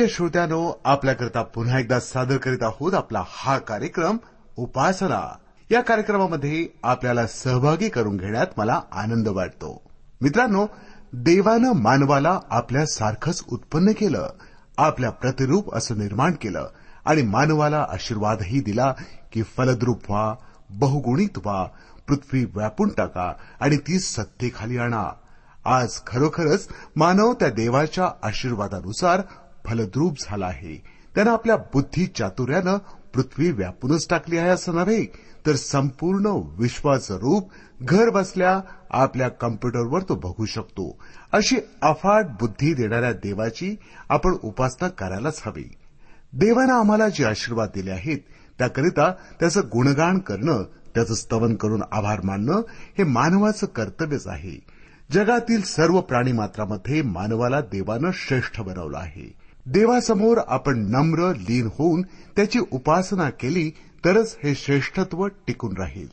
प्रिय श्रोत्यानो आपल्याकरिता पुन्हा एकदा सादर करीत आहोत आपला हा कार्यक्रम उपासना. या कार्यक्रमामध्ये आपल्याला सहभागी करून घेण्यात मला आनंद वाटतो. मित्रांनो देवानं मानवाला आपल्या सारखंच उत्पन्न केलं आपल्या प्रतिरूप असं निर्माण केलं आणि मानवाला आशीर्वादही दिला की फलद्रूप व्हा बहुगुणित व्हा पृथ्वी व्यापून टाका आणि ती सत्तेखाली आणा. आज खरोखरच मानव त्या देवाच्या आशीर्वादानुसार फलद्रूप झाला आहे. त्यानं आपल्या बुद्धी चातुर्यानं पृथ्वी व्यापूनच टाकली आहे असं नव्हे तर संपूर्ण विश्वाचं रूप घर बसल्या आपल्या कम्प्युटरवर तो बघू शकतो. अशी अफाट बुद्धी देणाऱ्या देवाची आपण उपासना करायलाच हवी. देवानं आम्हाला जे आशीर्वाद दिले आहेत त्याकरिता त्याचं गुणगान करणं त्याचं स्तवन करून आभार मानणं हे मानवाचं कर्तव्यच आहे. जगातील सर्व प्राणीमात्रामध्ये मानवाला देवानं श्रेष्ठ बनवलं आहे. देवासमोर आपण नम्र लीन होऊन त्याची उपासना केली तरच हे श्रेष्ठत्व टिकून राहील.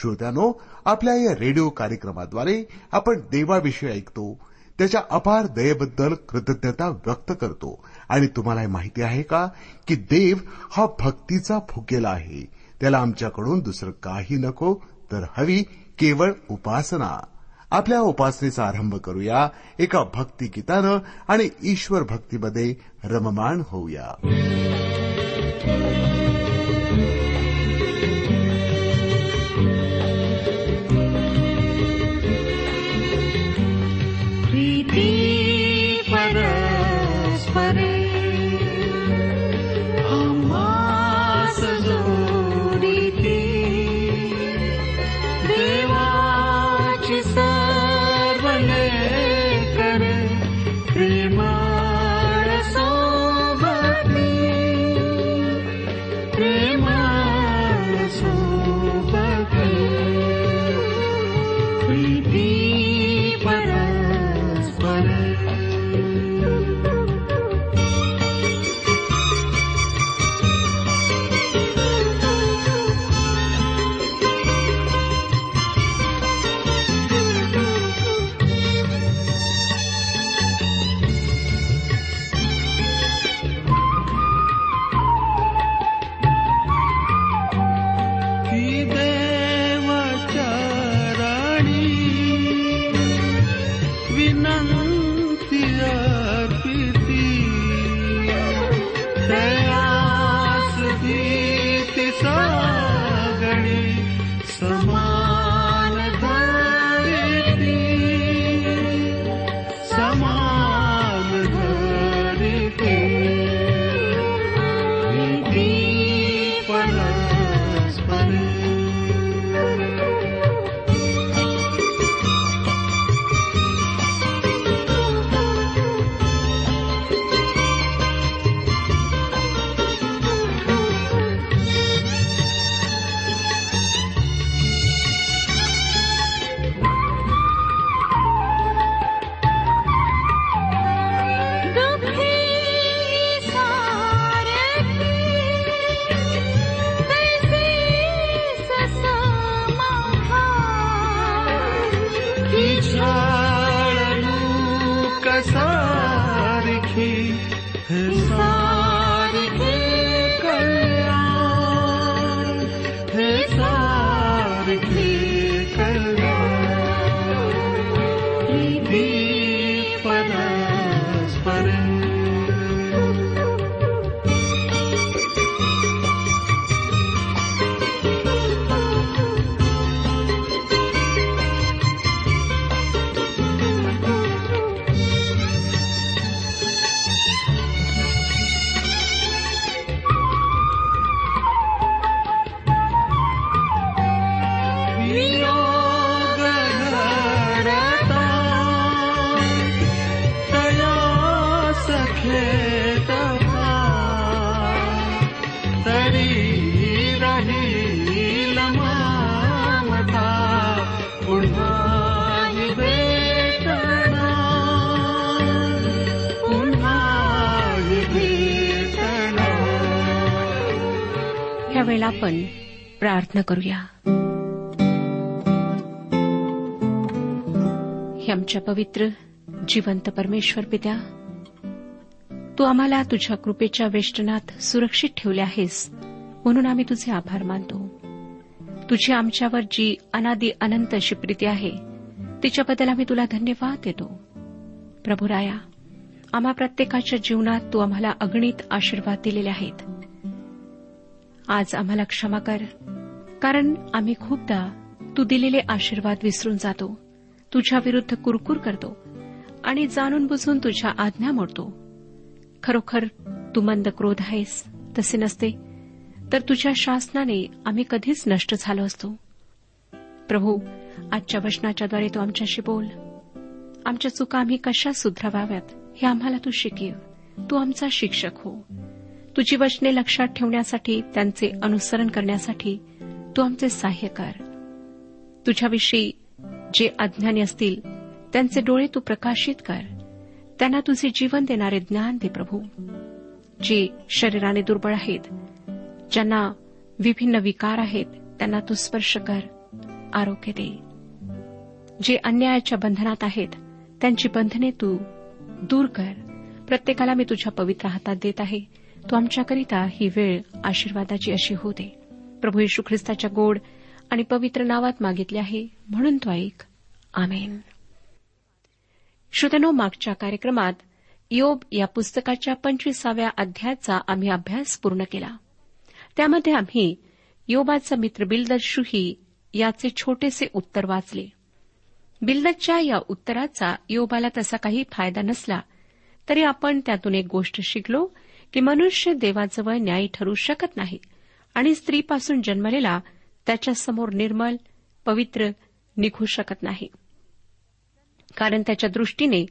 श्रोत्यानो आपल्या या रेडिओ कार्यक्रमाद्वारे आपण देवाविषयी ऐकतो त्याच्या अपार दयेबद्दल कृतज्ञता व्यक्त करतो. आणि तुम्हाला माहिती आहे का? की देव हा भक्तीचा फुकेला आहे. त्याला आमच्याकडून दुसरं काही नको तर हवी केवळ उपासना. आपल्या उपासनेचा आरंभ करूया. एका भक्तिगीतानं आणि ईश्वर भक्तीमध्ये रममाण होऊया. ह्यावेळेला आपण प्रार्थना करूया. हे आमच्या पवित्र जिवंत परमेश्वर पित्या तू आम्हाला तुझ्या कृपेच्या वेष्टनात सुरक्षित ठेवले आहेस म्हणून आम्ही तुझे आभार मानतो. तुझी आमच्यावर जी अनादी अनंत अशी प्रीती आहे तिच्याबद्दल आम्ही तुला धन्यवाद देतो. प्रभू राया आम्हा प्रत्येकाच्या जीवनात तू आम्हाला अगणित आशीर्वाद दिलेले आहेत. आज आम्हाला क्षमा कर कारण आम्ही खूपदा तू दिलेले आशीर्वाद विसरून जातो तुझ्या विरुद्ध कुरकुर करतो आणि जाणून बुजून तुझ्या आज्ञा मोडतो. खरोखर तू मंद क्रोध आहेस तसे नसते तर तुझ्या शासनाने आम्ही कधीच नष्ट झालो असतो. प्रभू आजच्या वचनाच्याद्वारे तू आमच्याशी बोल. आमच्या चुका आम्ही कशा सुधराव्यात हे आम्हाला तू शिकेव. तू आमचा शिक्षक हो. तुझी वचने लक्षात ठेवण्यासाठी त्यांचे अनुसरण करण्यासाठी तू आमचे सहाय्य कर. तुझ्याविषयी जे अज्ञानी असतील त्यांचे डोळे तू प्रकाशित कर. त्यांना तुझे जीवन देणारे ज्ञान दे प्रभू. जे शरीराने दुर्बळ आहेत ज्यांना विभिन्न विकार आहेत त्यांना तू स्पर्श कर आरोग्य दे. जे अन्यायाच्या बंधनात आहेत त्यांची बंधने तू दूर कर. प्रत्येकाला मी तुझ्या पवित्र हातात देत आहे. तू आमच्याकरिता ही वेळ आशीर्वादाची अशी होते. प्रभू येशू ख्रिस्ताच्या गोड आणि पवित्र नावात मागितले आहे म्हणून तो ऐक. आमेन. श्रोतनो मागच्या कार्यक्रमात योब या पुस्तकाच्या पंचवीसाव्या अध्यायाचा आम्ही अभ्यास पूर्ण केला. त्यामध्ये आम्ही योबाचा मित्र बिल्दशुही याचे छोटेसे उत्तर वाचले. बिल्दतच्या या उत्तराचा योबाला तसा काही फायदा नसला तरी आपण त्यातून एक गोष्ट शिकलो की मनुष्य देवाजवळ न्यायी ठरू शकत नाही आणि स्त्रीपासून जन्मलेला त्याच्यासमोर निर्मल पवित्र निघू शकत नाही. कारण त्याच्या दृष्टीने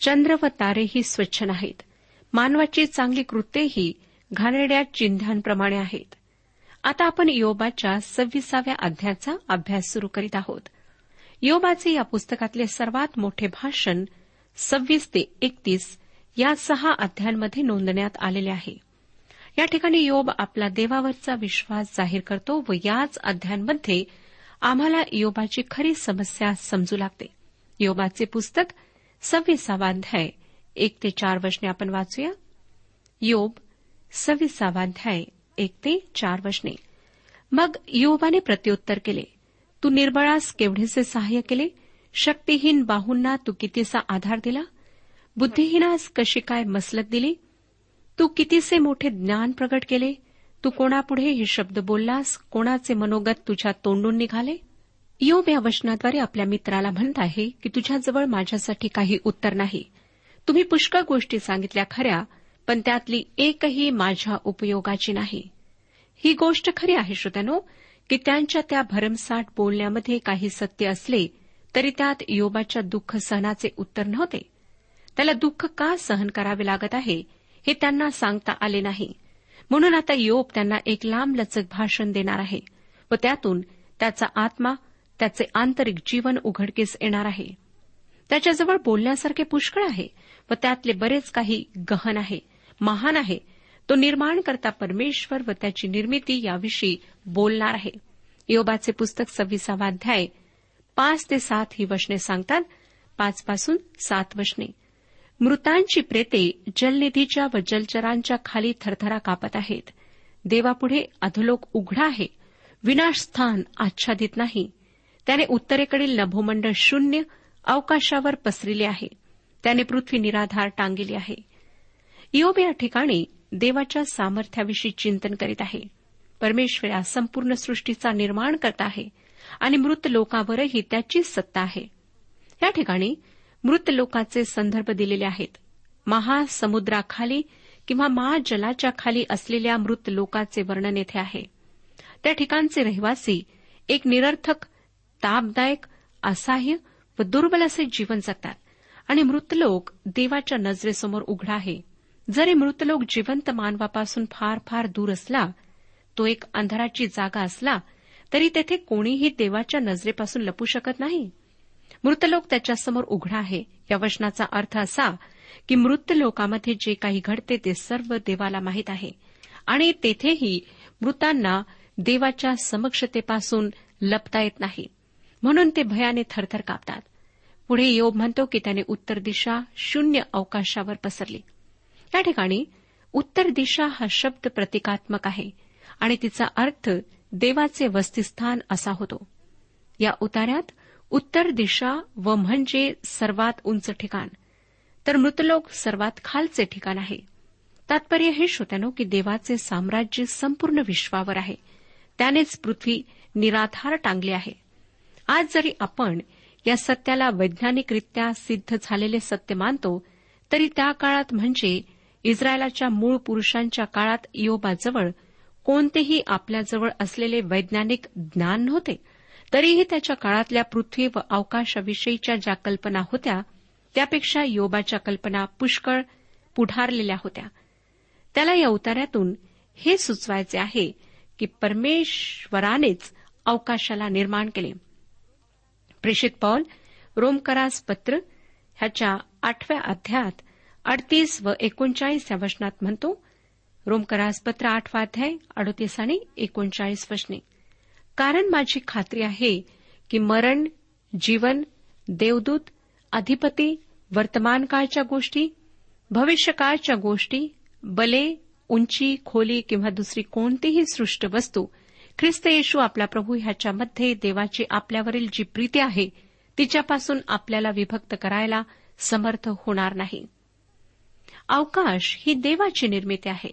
चंद्र व तारेही स्वच्छ नाहीत. मानवाची चांगली कृत्येही घाणेरड्या चिन्हांप्रमाणे आहेत. आता आपण योबाच्या सव्वीसाव्या अध्यायाचा अभ्यास सुरू करीत आहोत. योबाचे या पुस्तकातले सर्वात मोठे भाषण सव्वीस ते एकतीस या सहा अध्यायांमध्ये नोंदण्यात आलेले आहे. या ठिकाणी योब आपला देवावरचा विश्वास जाहीर करतो व याच अध्यायांमध्ये आम्हाला योबाची खरी समस्या समजू लागते. योबाचे पुस्तक सव्वीसावाध्याय एक ते चार वचने आपण वाचूया. योब सव्वीसावांध्याय एक ते चार वचने. मग योबाने प्रत्युत्तर केले तू निर्बळास केवढेसे सहाय्य केले? शक्तिहीन बाहूंना तू कितीसा आधार दिला? बुद्धिहीनास कशी काय मसलत दिली? तू कितीसे मोठे ज्ञान प्रगट केले? तू कोणापुढे हे शब्द बोललास? कोणाचे मनोगत तुझ्या तोंडून निघाले? योब या वचनाद्वारे आपल्या मित्राला म्हणत आहे की तुझ्याजवळ माझ्यासाठी काही उत्तर नाही. तुम्ही पुष्कळ गोष्टी सांगितल्या खऱ्या पण त्यातली एकही माझ्या उपयोगाची नाही. ही गोष्ट खरी आहे श्रोत्यानो की त्यांच्या त्या भरमसाठ बोलण्यामध्ये काही सत्य असले तरी त्यात योबाच्या दुःख सहनाचे उत्तर नव्हते. त्याला दुःख का सहन करावे लागत आहे हे त्यांना सांगता आले नाही. म्हणून आता योब त्यांना एक लांबलचक भाषण देणार आहे व त्यातून त्याचा आत्मा त्याचे आंतरिक जीवन उघडकीस येणार आहे. त्याच्याजवळ बोलण्यासारखे पुष्कळ आहे व त्यातले बरेच काही गहन आहे महान आहे. तो निर्माण करता परमेश्वर व त्याची निर्मिती याविषयी बोलणार आहे. योबाचे पुस्तक सव्वीसावा अध्याय पाच ते सात ही वचने सांगतात पाचपासून सात वचने. मृतांची प्रेते जलनिधीच्या व जलचरांच्या खाली थरथरा कापत आहेत. देवापुढे अधोलोक उघडा आहे. विनाशस्थान आच्छादित नाही. त्याने उत्तरेकडील नभोमंडळ शून्य अवकाशावर पसरिले आहे. त्याने पृथ्वी निराधार टांगिली आहे. योब या ठिकाणी देवाच्या सामर्थ्याविषयी चिंतन करीत आहे. परमेश्वर या संपूर्ण सृष्टीचा निर्माण करत आहे आणि मृत लोकांवरही त्याचीच सत्ता आहे. या ठिकाणी मृत लोकाचे संदर्भ दिलेले आहेत. महासमुद्राखाली किंवा महाजलाच्या खाली असलेल्या मृत लोकाचे वर्णन येथे आहे. त्या ठिकाणचे रहिवासी एक निरर्थक तापदायक असहाय्य व दुर्बल असे जीवन जगतात. आणि मृत लोक देवाच्या नजरेसमोर उघडा आहे. जरी मृतलोक जिवंत मानवापासून फार फार दूर असला तो एक अंधाराची जागा असला तरी तेथे कोणीही देवाच्या नजरेपासून लपू शकत नाही. मृतलोक त्याच्यासमोर उघडा आहे. या वचनाचा अर्थ असा की मृत लोकामध्ये जे काही घडते ते सर्व देवाला माहीत आहे. आणि तेथेही मृतांना देवाच्या समक्षतेपासून लपता येत नाही. म्हणून ते भयाने थरथर कापतात. पुढे योग म्हणतो की त्याने उत्तर दिशा शून्य अवकाशावर पसरली. या ठिकाणी उत्तर दिशा हा शब्द प्रतिकात्मक आहे आणि तिचा अर्थ देवाचे वस्तिस्थान असा होतो. या उतार्यात उत्तर दिशा व म्हणजे सर्वात उंच ठिकाण. तर मृतलोक सर्वात खालचे ठिकाण आहे. तात्पर्य हे श्रोत्यानो की देवाचे साम्राज्य संपूर्ण विश्वावर आहे. त्यानेच पृथ्वी निराधार टांगली आहे. आज जरी आपण या सत्याला वैज्ञानिकरित्या सिद्ध झालेले सत्य मानतो तरी त्या काळात म्हणजे इस्रायलाच्या मूळ पुरुषांच्या काळात योबाजवळ कोणतेही आपल्याजवळ असलेले वैज्ञानिक ज्ञान नव्हते. तरीही त्याच्या काळातल्या पृथ्वी व अवकाशाविषयीच्या ज्या कल्पना होत्या त्यापेक्षा योबाच्या कल्पना पुष्कळ पुढारलेल्या होत्या. त्याला या उतार्यातून हे सुचवायचे आहे की परमेश्वरानेच अवकाशाला निर्माण केले. प्रेषित पॉल रोमकरास पत्र ह्याच्या आठव्या अध्यायात अडतीस व एकोणचाळीस या वचनात म्हणतो रोमकरास पत्र आठवा अध्याय अडतीस आणि एकोणचाळीस वचने. कारण माझी खात्री आहे की मरण जीवन देवदूत अधिपती वर्तमानकाळच्या गोष्टी भविष्यकाळच्या गोष्टी बले उंची खोली किंवा दुसरी कोणतीही सृष्ट वस्तू ख्रिस्त येशू आपला प्रभू ह्याच्यामध्ये देवाची आपल्यावरील जी प्रीती आहे तिच्यापासून आपल्याला विभक्त करायला समर्थ होणार नाही. अवकाश ही देवाची निर्मिती आहे.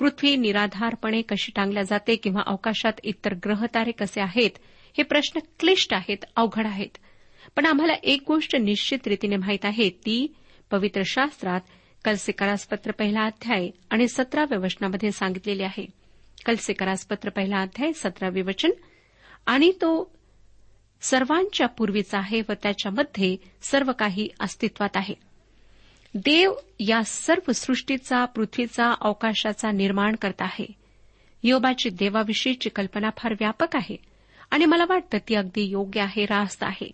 पृथ्वी निराधारपणे कशी टांगल्या जाते किंवा अवकाशात इतर ग्रहतारे कसे आहेत हे प्रश्न क्लिष्ट आहेत अवघड आहेत. पण आम्हाला एक गोष्ट निश्चित रीतीने माहीत आहे ती पवित्र शास्त्रात कलसेकरासपत्र पहिला अध्याय आणि सतराव्या वचनामध्ये सांगितलेली आहे. कलसेकरासपत्र पहिला अध्याय सतरावे वचन. आणि तो सर्वांच्या पूर्वीचा आहे व त्याच्यामध्ये सर्व काही अस्तित्वात आहे. देव या सर्व सृष्टीचा पृथ्वीचा अवकाशाचा निर्माण करत आहे. योबाची देवाविषयीची कल्पना फार व्यापक आहे आणि मला वाटतं ती अगदी योग्य आहे रास्त आहे.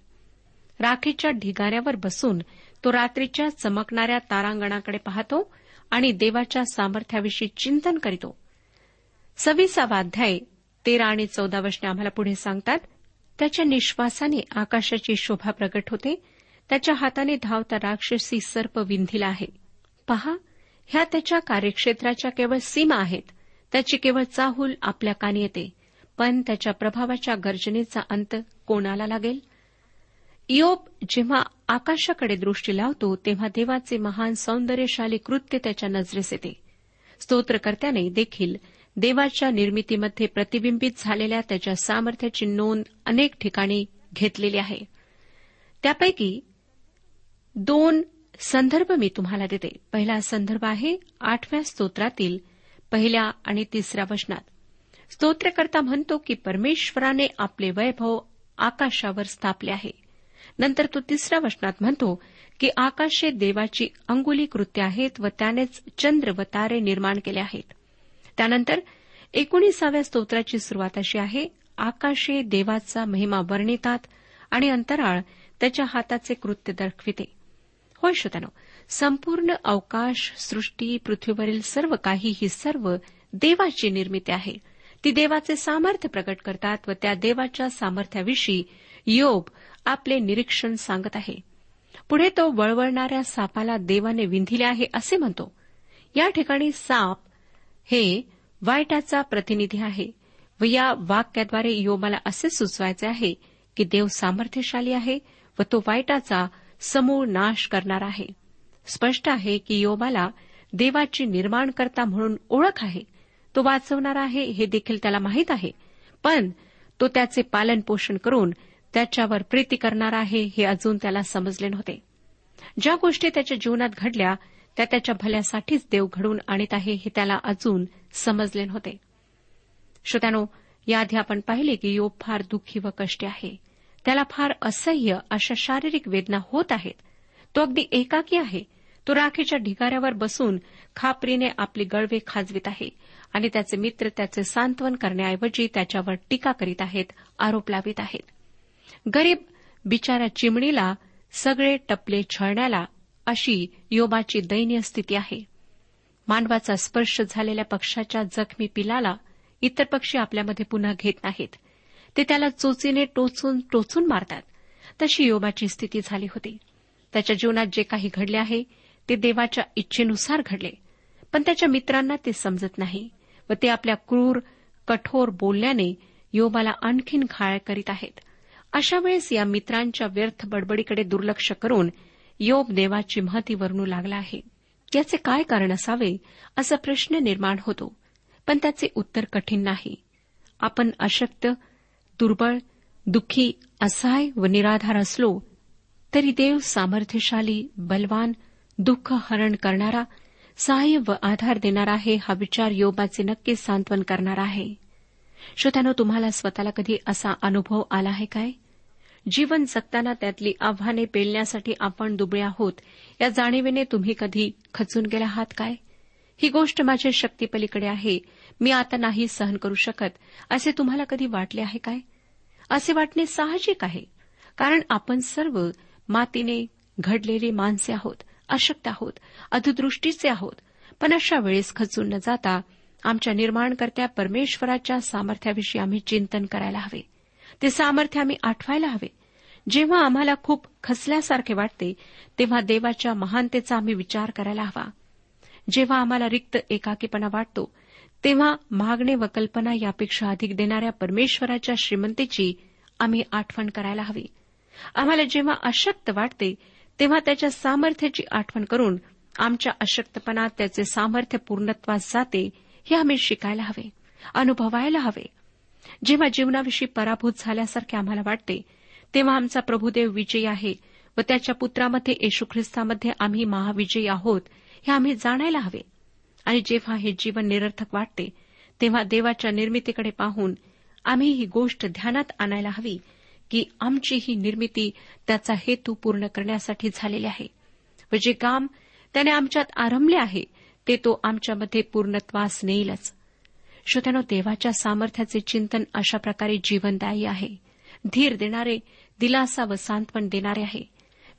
राखेच्या ढिगाऱ्यावर बसून तो रात्रीच्या चमकणाऱ्या तारांगणाकडे पाहतो आणि देवाच्या सामर्थ्याविषयी चिंतन करीतो. सव्वीसावा अध्याय तेरा आणि चौदा वशने आम्हाला पुढे सांगतात त्याच्या निश्वासाने आकाशाची शोभा प्रगट होते त्याच्या हाताने धावता राक्षसी सर्प विंधिला आहे. पहा ह्या त्याच्या कार्यक्षेत्राच्या केवळ सीमा आहेत. त्याची केवळ चाहूल आपल्या कानी येते. पण त्याच्या प्रभावाच्या गर्जनेचा अंत कोणाला लागेल? इयोब जेव्हा आकाशाकडे दृष्टी लावतो तेव्हा देवाचे महान सौंदर्यशाली कृत्य त्याच्या नजरेस येते. स्तोत्रकर्त्याने देखील देवाच्या निर्मितीमध्ये प्रतिबिंबित झालेल्या त्याच्या सामर्थ्याची नोंद अनेक ठिकाणी घेतलेली आहे. त्यापैकी दोन संदर्भ मी तुम्हाला देते. पहिला संदर्भ आहे आठव्या स्तोत्रातील पहिल्या आणि तिसऱ्या वचनात. स्तोत्रकर्ता म्हणतो की परमेश्वराने आपले वैभव आकाशावर स्थापले आहे. नंतर तो तिसऱ्या वचनात म्हणतो की आकाशे देवाची अंगुली कृत्य आहेत व त्यानेच चंद्र व तारे निर्माण केले आहेत. त्यानंतर एकोणीसाव्या स्तोत्राची सुरुवात अशी आहे आकाशे देवाचा महिमा वर्णितात आणि अंतराळ त्याच्या हाताचे कृत्य दर्शविते. होय श्रोत्यानो संपूर्ण अवकाश सृष्टी पृथ्वीवरील सर्व काही ही सर्व देवाची निर्मिती आहे. ती देवाचे सामर्थ्य प्रकट करतात व त्या देवाच्या सामर्थ्याविषयी योग आपले निरीक्षण सांगत आहे. पुढे तो वळवळणाऱ्या सापाला देवाने विंधिले आहे असे म्हणतो. या ठिकाणी साप हे वाईटाचा प्रतिनिधी आहे व या वाक्याद्वारे योबाला असे सुचवायचे आहे की देव सामर्थ्यशाली आहे व तो वाईटाचा समूळ नाश करणार आहे. स्पष्ट आहे की योबाला देवाची निर्माणकर्ता म्हणून ओळख आहे. तो वाचवणार आहे हे देखील त्याला माहीत आहे. पण तो त्याचे पालन पोषण करून त्याच्यावर प्रीती करणार आहे हे अजून त्याला समजले नव्हते. ज्या गोष्टी त्याच्या जीवनात घडल्या त्या त्याच्या भल्यासाठीच देव घडवून आणत आहे हे त्याला अजून समजले नव्हते. श्रोत्यानो याआधी आपण पाहिले की योग फार दुःखी व कष्टी आहे. त्याला फार असह्य अशा शारीरिक वेदना होत आहेत. तो अगदी एकाकी आहे. तो राखीच्या ढिगाऱ्यावर बसून खापरीने आपली गळवे खाजवीत आहे आणि त्याचे मित्र त्याचे सांत्वन करण्याऐवजी त्याच्यावर टीका करीत आहेत आरोप लावित आहेत. गरीब बिचाऱ्या चिमणीला सगळे टपले छळण्याला अशी योबाची दयनीय स्थिती आहे. मानवाचा स्पर्श झालेल्या पक्षाच्या जखमी पिलाला इतर पक्षी आपल्यामध्ये पुन्हा घेत नाहीत. ते त्याला चोचीने टोचून टोचून मारतात. तशी योबाची स्थिती झाली होती. त्याच्या जीवनात जे काही घडले आहे ते देवाच्या इच्छेनुसार घडले. पण त्याच्या मित्रांना ते समजत नाही व ते आपल्या क्रूर कठोर बोलण्याने योबाला आणखीन घाळ करीत आहेत. अशा वेळेस या मित्रांच्या व्यर्थ बडबडीकडे दुर्लक्ष करून योब देवाची महती वर्णू लागला आहे. याचे काय कारण असावे असा प्रश्न निर्माण होतो. पण त्याचे उत्तर कठीण नाही. आपण अशक्त दुर्बळ दुःखी असहाय व निराधार असलो तरी देव सामर्थ्यशाली बलवान दुःख हरण करणारा सहाय्य व आधार देणारा आहे हा विचार योबाचे नक्कीच सांत्वन करणार आहे. श्रोत्यानो तुम्हाला स्वतःला कधी असा अनुभव आला आहे काय? जीवन जगताना त्यातली आव्हाने पेलण्यासाठी आपण दुबळे आहोत या जाणीवेने तुम्ही कधी खचून गेला आहात काय? ही गोष्ट माझ्या शक्तीपलीकडे आहे मी आता नाही सहन करू शकत. असे तुम्हाला कधी वाटले आहे काय? असे वाटणे साहजिक आहे. कारण आपण सर्व मातीने घडलेली माणसे आहोत अशक्त आहोत अधदृष्टीचे आहोत. पण अशा वेळेस खचून न जाता आमच्या निर्माणकर्त्या परमेश्वराच्या सामर्थ्याविषयी आम्ही चिंतन करायला हवे. ते सामर्थ्य आम्ही आठवायला हवे. जेव्हा आम्हाला खूप खचल्यासारखे वाटते तेव्हा देवाच्या महानतेचा आम्ही विचार करायला हवा. जेव्हा आम्हाला रिक्त एकाकीपणा वाटतो तेव्हा मागणे व कल्पना यापेक्षा अधिक देणाऱ्या परमेश्वराच्या श्रीमंतीची आम्ही आठवण करायला हवी. आम्हाला जेव्हा अशक्त वाटते तेव्हा त्याच्या सामर्थ्याची आठवण करून आमच्या अशक्तपणात त्याचे सामर्थ्य पूर्णत्वास जाते हे आम्ही शिकायला हवे अनुभवायला हवे. जेव्हा जीवनाविषयी पराभूत झाल्यासारखे आम्हाला वाटते तेव्हा आमचा प्रभुदेव विजयी आहे व त्याच्या पुत्रामध्ये येशू ख्रिस्तामध्ये आम्ही महाविजयी आहोत हे आम्ही जाणायला हवे. आणि जेव्हा हे जीवन निरर्थक वाटते तेव्हा देवाच्या निर्मितीकडे पाहून आम्ही ही गोष्ट ध्यानात आणायला हवी की आमची ही निर्मिती त्याचा हेतू पूर्ण करण्यासाठी झालेली आहे. व जे काम त्याने आमच्यात आरंभले आहे ते तो आमच्यामध्ये पूर्णत्वास नेईलच. श्रोत्यानो देवाच्या सामर्थ्याचे चिंतन अशा प्रकारे जीवनदायी आहे. धीर देणारे दिलासा व सांत्वन देणारे आहे.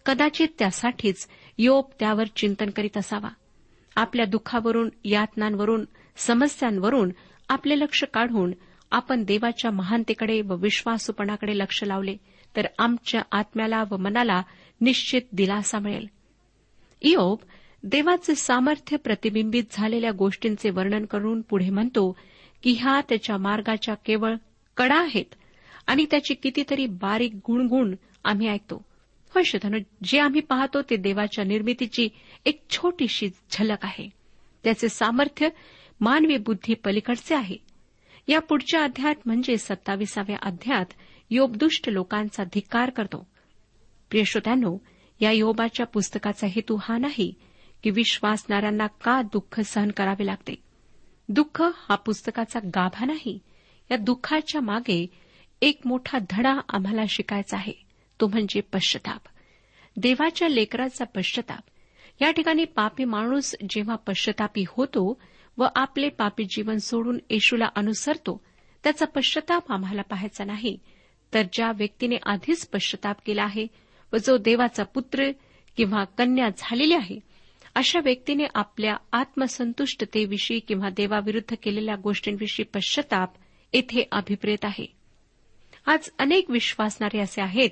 कदाचित त्यासाठीच योप त्यावर चिंतन करीत असावा. आपल्या दुःखावरून यातनांवरून समस्यांवरून आपले लक्ष काढून आपण देवाच्या महानतेकडे व विश्वासूपणाकडे लक्ष लावले तर आमच्या आत्म्याला व मनाला निश्चित दिलासा मिळेल. इओब देवाचे सामर्थ्य प्रतिबिंबित झालेल्या गोष्टींचे वर्णन करून पुढे म्हणतो की ह्या त्याच्या मार्गाच्या केवळ कडा आहेत आणि त्याची कितीतरी बारीक गुणगुण आम्ही ऐकतो. होय श्रोतानो जे आम्ही पाहतो ते देवाच्या निर्मितीची एक छोटीशी झलक आहे. त्याचे सामर्थ्य मानवी बुद्धी पलीकडचे आहे. या पुढच्या अध्यायात म्हणजे सत्ताविसाव्या अध्यायात योबदुष्ट लोकांचा धिक्कार करतो. प्रियश्रोत्यांनो या योबाच्या पुस्तकाचा हेतू हा नाही की विश्वासणाऱ्यांना का दुःख सहन करावे लागते. दुःख हा पुस्तकाचा गाभा नाही. या दुःखाच्या मागे एक मोठा धडा आम्हाला शिकायचा आहे. तो म्हणजे पश्चताप. देवाच्या लेकराचा पश्चताप. या ठिकाणी पापी माणूस जेव्हा पश्चातापी होतो व आपले पापी जीवन सोडून येशूला अनुसरतो त्याचा पश्चाताप आम्हाला पाहायचा नाही. तर ज्या व्यक्तीने आधीच पश्चताप केला आहे व जो देवाचा पुत्र किंवा कन्या झालेली आहे अशा व्यक्तीने आपल्या आत्मसंतुष्टतेविषयी किंवा देवाविरुद्ध केलेल्या गोष्टींविषयी पश्चाताप येथे अभिप्रेत आहे. आज अनेक विश्वासणारे असे आहेत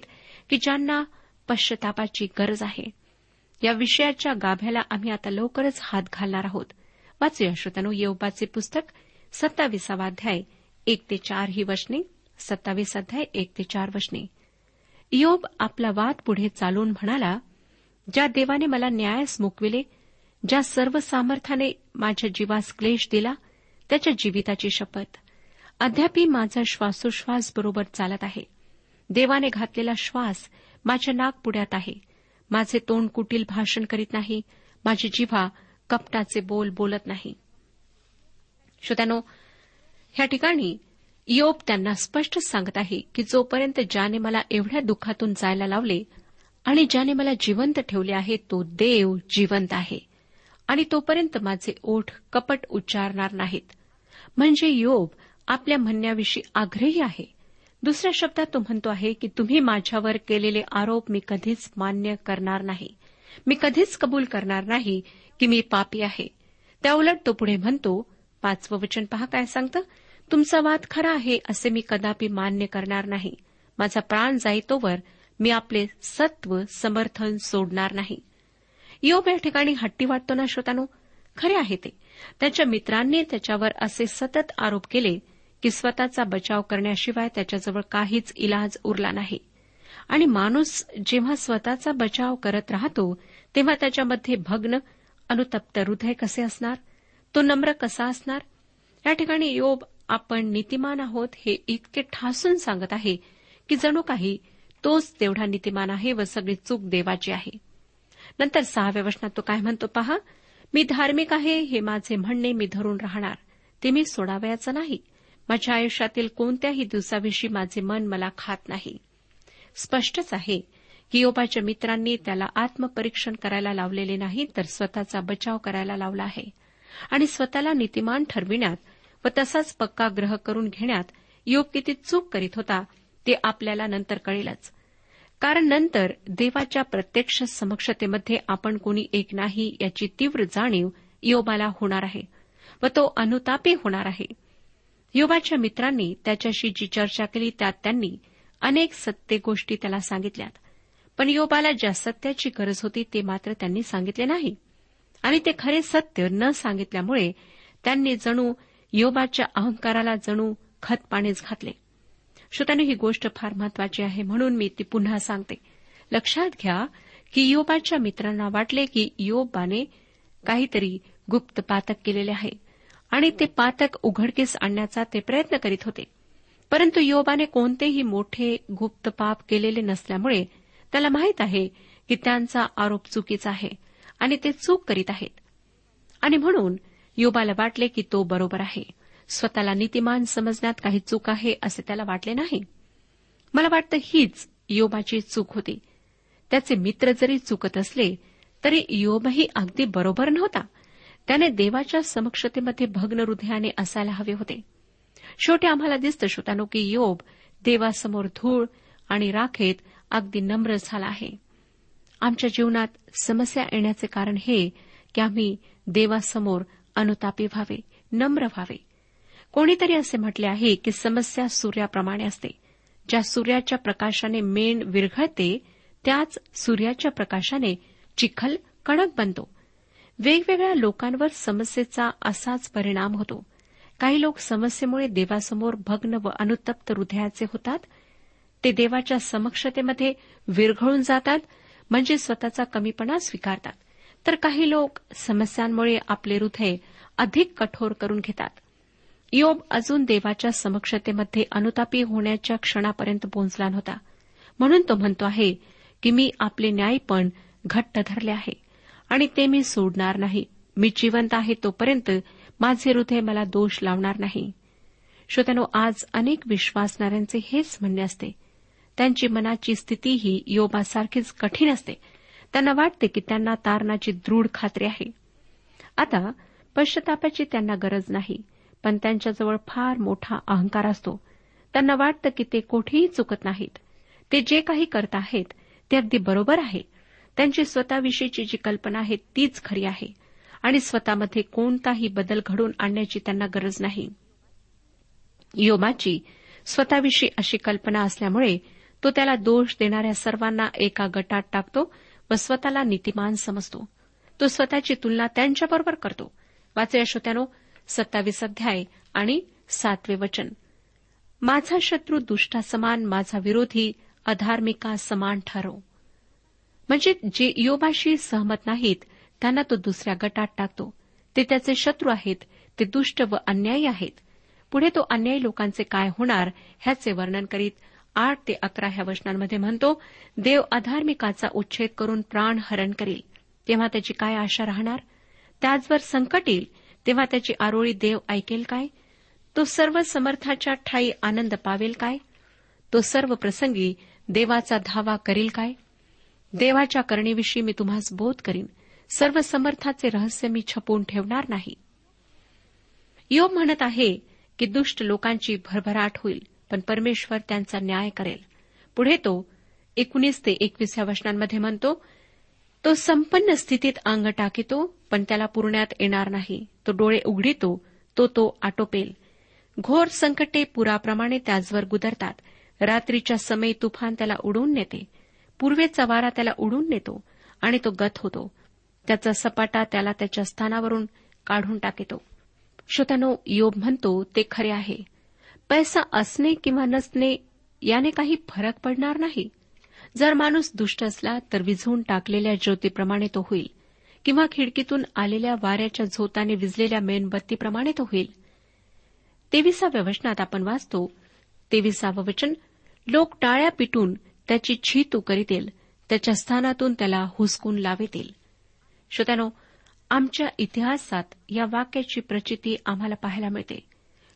की ज्यांना पश्चातापाची गरज आहे. या विषयाच्या गाभ्याला आम्ही आता लवकरच हात घालणार आहोत. वाचूया श्रोत्यानो येवबाचे पुस्तक सत्ताविसावा अध्याय एक ते चार ही वचने. सत्तावीस अध्याय एक ते चार वचने. योब आपला वाद पुढे चालून म्हणाला ज्या देवाने मला न्यायास मुकविले ज्या सर्व सामर्थ्याने माझ्या जीवास क्लेश दिला त्याच्या जीविताची शपथ. अद्यापि माझा श्वासोश्वास बरोबर चालत आहे. देवाने घातलेला श्वास माझ्या नागपुड्यात आहे. माझे तोंड कुटील भाषण करीत नाही. माझी जिव्हा कपटाचे बोल बोलत नाही. श्रोत्यानो ह्या ठिकाणी योब त्यांना स्पष्ट सांगत आहे की जोपर्यंत ज्याने मला एवढ्या दुःखातून जायला लावले आणि ज्याने मला जिवंत ठेवले आहे तो देव जिवंत आहे. आणि तोपर्यंत माझे ओठ कपट उच्चारणार नाहीत. म्हणजे योब आपल्या म्हणण्याविषयी आग्रही आहे. दुसऱ्या शब्दात तो म्हणतो आहे की तुम्ही माझ्यावर केलेले आरोप मी कधीच मान्य करणार नाही. मी कधीच कबूल करणार नाही की मी पापी आहे. त्याउलट तो पुढे म्हणतो पाचवं वचन पहा काय सांगतं? तुमचा वाद खरा आहे असे मी कदापि मान्य करणार नाही. माझा प्राण जाईतोवर मी आपले सत्व समर्थन सोडणार नाही. योब या ठिकाणी हट्टी वाटतो ना श्रोतानो? खरे आहे ते. त्याच्या मित्रांनी त्याच्यावर असे सतत आरोप केले की स्वतःचा बचाव करण्याशिवाय त्याच्याजवळ काहीच इलाज उरला नाही. आणि माणूस जेव्हा स्वतःचा बचाव करत राहतो तेव्हा त्याच्यामध्ये भग्न अनुतप्त हृदय कसे असणार? तो नम्र कसा असणार? या ठिकाणी योब आपण नीतिमान आहोत हे इतके ठासून सांगत आहे की जणू काही तोच तेवढा नीतिमान आहे व सगळी चूक देवाची आहे. नंतर सहाव्या वचनात तो काय म्हणतो पहा मी धार्मिक आहे हे माझे म्हणणे मी धरून राहणार. ते मी सोडावयाचं नाही. माझ्या आयुष्यातील कोणत्याही दिवसाविषयी माझे मन मला खात नाही. स्पष्टच आहे की योबाच्या मित्रांनी त्याला आत्मपरीक्षण करायला लावलेले नाही तर स्वतःचा बचाव करायला लावला आहे. आणि स्वतःला नीतिमान ठरविण्यात व तसाच पक्का ग्रह करून घेण्यात योग किती चूक करीत होता ते आपल्याला नंतर कळेलच. कारण नंतर देवाच्या प्रत्यक्ष समक्षतेमध्ये आपण कोणी एक नाही याची तीव्र जाणीव योबाला होणार आहे व तो अनुतापी होणार आहे. योबाच्या मित्रांनी त्याच्याशी जी चर्चा केली त्यात त्यांनी अनेक सत्य गोष्टी त्याला सांगितल्यात. पण योबाला ज्या सत्याची गरज होती ते मात्र त्यांनी सांगितले नाही. आणि ते खरे सत्य न सांगितल्यामुळे त्यांनी जणू योबाच्या अहंकाराला जणू खतपाणीच घातले. श्रोत्याने ही गोष्ट फार महत्वाची आहे म्हणून मी ती पुन्हा सांगते. लक्षात घ्या की योबाच्या मित्रांना वाटले की योबाने काहीतरी गुप्त पातक केलेले आहे. आणि ते पातक उघडकीस आणण्याचा ते प्रयत्न करीत होते. परंतु योबाने कोणतेही मोठे गुप्त पाप केलेले नसल्यामुळे त्याला माहीत आहे की त्यांचा आरोप चुकीचा आहे आणि ते चूक करीत आहेत. आणि म्हणून योबाला वाटले की तो बरोबर आहे. स्वतःला नीतिमान समजण्यात काही चूक आहे असे त्याला वाटले नाही. मला वाटतं हीच योबाची चूक होती. त्याचे मित्र जरी चुकत असले तरी योबही अगदी बरोबर नव्हता. त्याने देवाच्या समक्षतेमध्ये भग्न हृदयाने असायला हवे होते. शेवटी आम्हाला दिसतं श्रोतानो की योब देवासमोर धूळ आणि राखेत अगदी नम्र झाला आहे. आमच्या जीवनात समस्या येण्याचे कारण हे की आम्ही देवासमोर अनुतापी व्हावे नम्र व्हावे. कोणीतरी असे म्हटले आहे की समस्या सूर्याप्रमाणे असते. ज्या सूर्याच्या प्रकाशाने मेण विरघळते त्याच सूर्याच्या प्रकाशाने चिखल कडक बनतो. वेगवेगळ्या लोकांवर समस्येचा असाच परिणाम होतो. काही लोक समस्येमुळे देवासमोर भग्न व अनुतप्त हृदयाचे होतात. ते देवाच्या समक्षतेमध्ये विरघळून जातात म्हणजे स्वतःचा कमीपणा स्वीकारतात. तर काही लोक समस्यांमुळे आपले हृदय अधिक कठोर करून घेतात. योब अजून देवाच्या समक्षतेमध्ये अनुतापी होण्याच्या क्षणापर्यंत पोहोचला नव्हता म्हणून तो म्हणतो आहे की मी आपले न्यायपण घट्ट धरले आहे. आणि ते मी सोडणार नाही. मी जिवंत आहे तोपर्यंत माझे हृदय मला दोष लावणार नाही. श्रोत्यानो आज अनेक विश्वासणाऱ्यांचे हेच म्हणणे असते. त्यांची मनाची स्थितीही योबासारखीच कठीण असते. त्यांना वाटते की त्यांना तारणाची दृढ खात्री आहे. आता पश्चातापाची त्यांना गरज नाही पण त्यांच्याजवळ फार मोठा अहंकार असतो. त्यांना वाटतं की ते कोठेही चुकत नाहीत. ते जे काही करत आहेत ते अगदी बरोबर आहे. त्यांची स्वतःविषयीची जी कल्पना आहे तीच खरी आहे. आणि स्वतःमध्ये कोणताही बदल घडून आणण्याची त्यांना गरज नाही. योमाची स्वतःविषयी अशी कल्पना असल्यामुळे तो त्याला दोष देणाऱ्या सर्वांना एका गटात टाकतो व स्वतःला नीतिमान समजतो. तो स्वतःची तुलना त्यांच्याबरोबर करतो. वाचे श्रोत्यानो सत्तावीस अध्याय आणि सातवे वचन. माझा शत्रू दुष्टासमान माझा विरोधी अधार्मिका समान ठरव म्हणजे जे योबाशी सहमत नाहीत त्यांना तो दुसऱ्या गटात टाकतो. ते त्याचे शत्रू आहेत ते दुष्ट व अन्यायी आहेत. पुढे तो अन्यायी लोकांचे काय होणार ह्याचे वर्णन करीत आठ ते अकरा ह्या वचनांमध्ये म्हणतो देव अधार्मिकाचा उच्छेद करून प्राण हरण करील. तेव्हा त्याची काय आशा राहणार? त्याचवर संकट येईल तेव्हा त्याची आरोळी देव ऐकेल काय? तो सर्व समर्थाच्या ठाई आनंद पावेल काय? तो सर्व प्रसंगी देवाचा धावा करील काय? देवाच्या करणेविषयी मी तुम्हास बोध करीन. सर्व समर्थाचे रहस्य मी छपून ठेवणार नाही. योग म्हणत आहे की दुष्ट लोकांची भरभराट होईल पण परमेश्वर त्यांचा न्याय करेल. पुढे तो एकोणीस ते एकवीस या वचनांमध्ये म्हणतो तो संपन्न स्थितीत अंग टाकितो पण त्याला पुरण्यात येणार नाही. तो डोळे उघडितो तो तो आटोपेल. घोर संकटे पुराप्रमाणे त्याचवर गुदरतात. रात्रीच्या समय तुफान त्याला उडवून नेते. पूर्वेचा वारा त्याला उडून नेतो आणि तो गत होतो. त्याचा सपाटा त्याला त्याच्या स्थानावरून काढून टाकतो. श्रोत्यानो योब म्हणतो ते खरे आहे. पैसा असणे किंवा नसणे याने काही फरक पडणार नाही. जर माणूस दुष्ट असला तर विझवून टाकलेल्या ज्योतीप्रमाणे तो होईल. किंवा खिडकीतून आलेल्या वाऱ्याच्या झोताने विजलेल्या मेणबत्तीप्रमाणे तो होईल. तेविसाव्या वचनात आपण वाचतो तेविसावं वचन लोक टाळ्या पिटून त्याची छीतू करीतील त्याच्या स्थानातून त्याला हुसकून लावेतील. श्रोत्यानो आमच्या इतिहासात या वाक्याची प्रचिती आम्हाला पाहायला मिळते.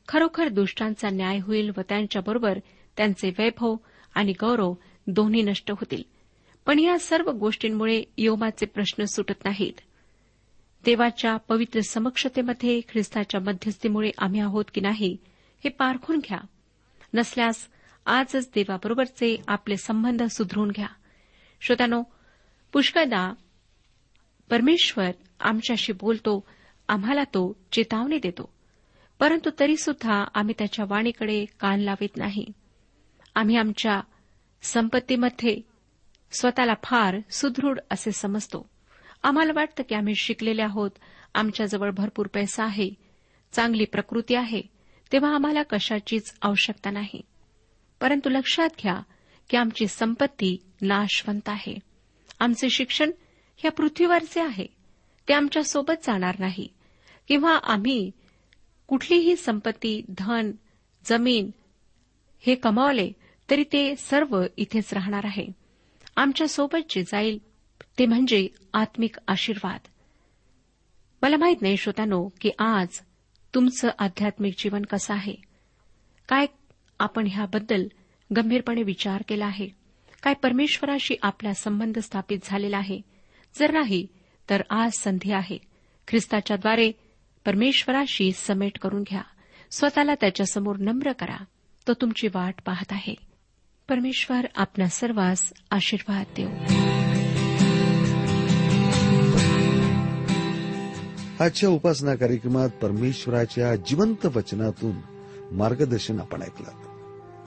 खरोखर दुष्टांचा न्याय होईल व त्यांच्याबरोबर त्यांचे वैभव आणि गौरव दोन्ही नष्ट होतील. पण या सर्व गोष्टींमुळे योमाचे प्रश्न सुटत नाहीत. देवाच्या पवित्र समक्षतेमध्ये ख्रिस्ताच्या मध्यस्थीमुळे आम्ही आहोत की नाही हे पारखून घ्या. नसल्यास आजच देवाबरोबरचे आपले संबंध सुधरून घ्या. श्रोत्यानो पुष्कळदा परमेश्वर आमच्याशी बोलतो आम्हाला तो चेतावणी देतो. परंतु तरीसुद्धा आम्ही त्याच्या वाणीकडे कान लावित नाही. आम्ही आमच्या संपत्तीमध्ये स्वतःला फार सुदृढ असे समजतो. आम्हाला वाटतं की आम्ही शिकलेले आहोत आमच्याजवळ भरपूर पैसा आहे चांगली प्रकृती आहे तेव्हा आम्हाला कशाचीच आवश्यकता नाही. परंतु लक्षात घ्या की आमची संपत्ती नाशवंत आहे. आमचे शिक्षण ह्या पृथ्वीवरचे आहे. ते आमच्यासोबत जाणार नाही. किंवा आम्ही कुठलीही संपत्ती धन जमीन हे कमावले तरी ते सर्व इथेच राहणार आहे. आमच्यासोबत जे जाईल ते म्हणजे आत्मिक आशीर्वाद. मला माहीत नाही श्रोत्यानो की आज तुमचं आध्यात्मिक जीवन कसं आहे? काय आपण ह्याबद्दल गंभीरपणे विचार केला आहे. काय परमेश्वराशी आपला संबंध स्थापित झालेला आहे? जर नाही तर आज संधी आहे. ख्रिस्ताच्याद्वारे परमेश्वराशी समेट करून घ्या. स्वतःला त्याच्यासमोर नम्र करा. तो तुमची वाट पाहत आहे. परमेश्वर आपल्या सर्वांस आशीर्वाद देऊ. आजच्या उपासना कार्यक्रमात परमेश्वराच्या जिवंत वचनातून मार्गदर्शन आपण ऐकलं.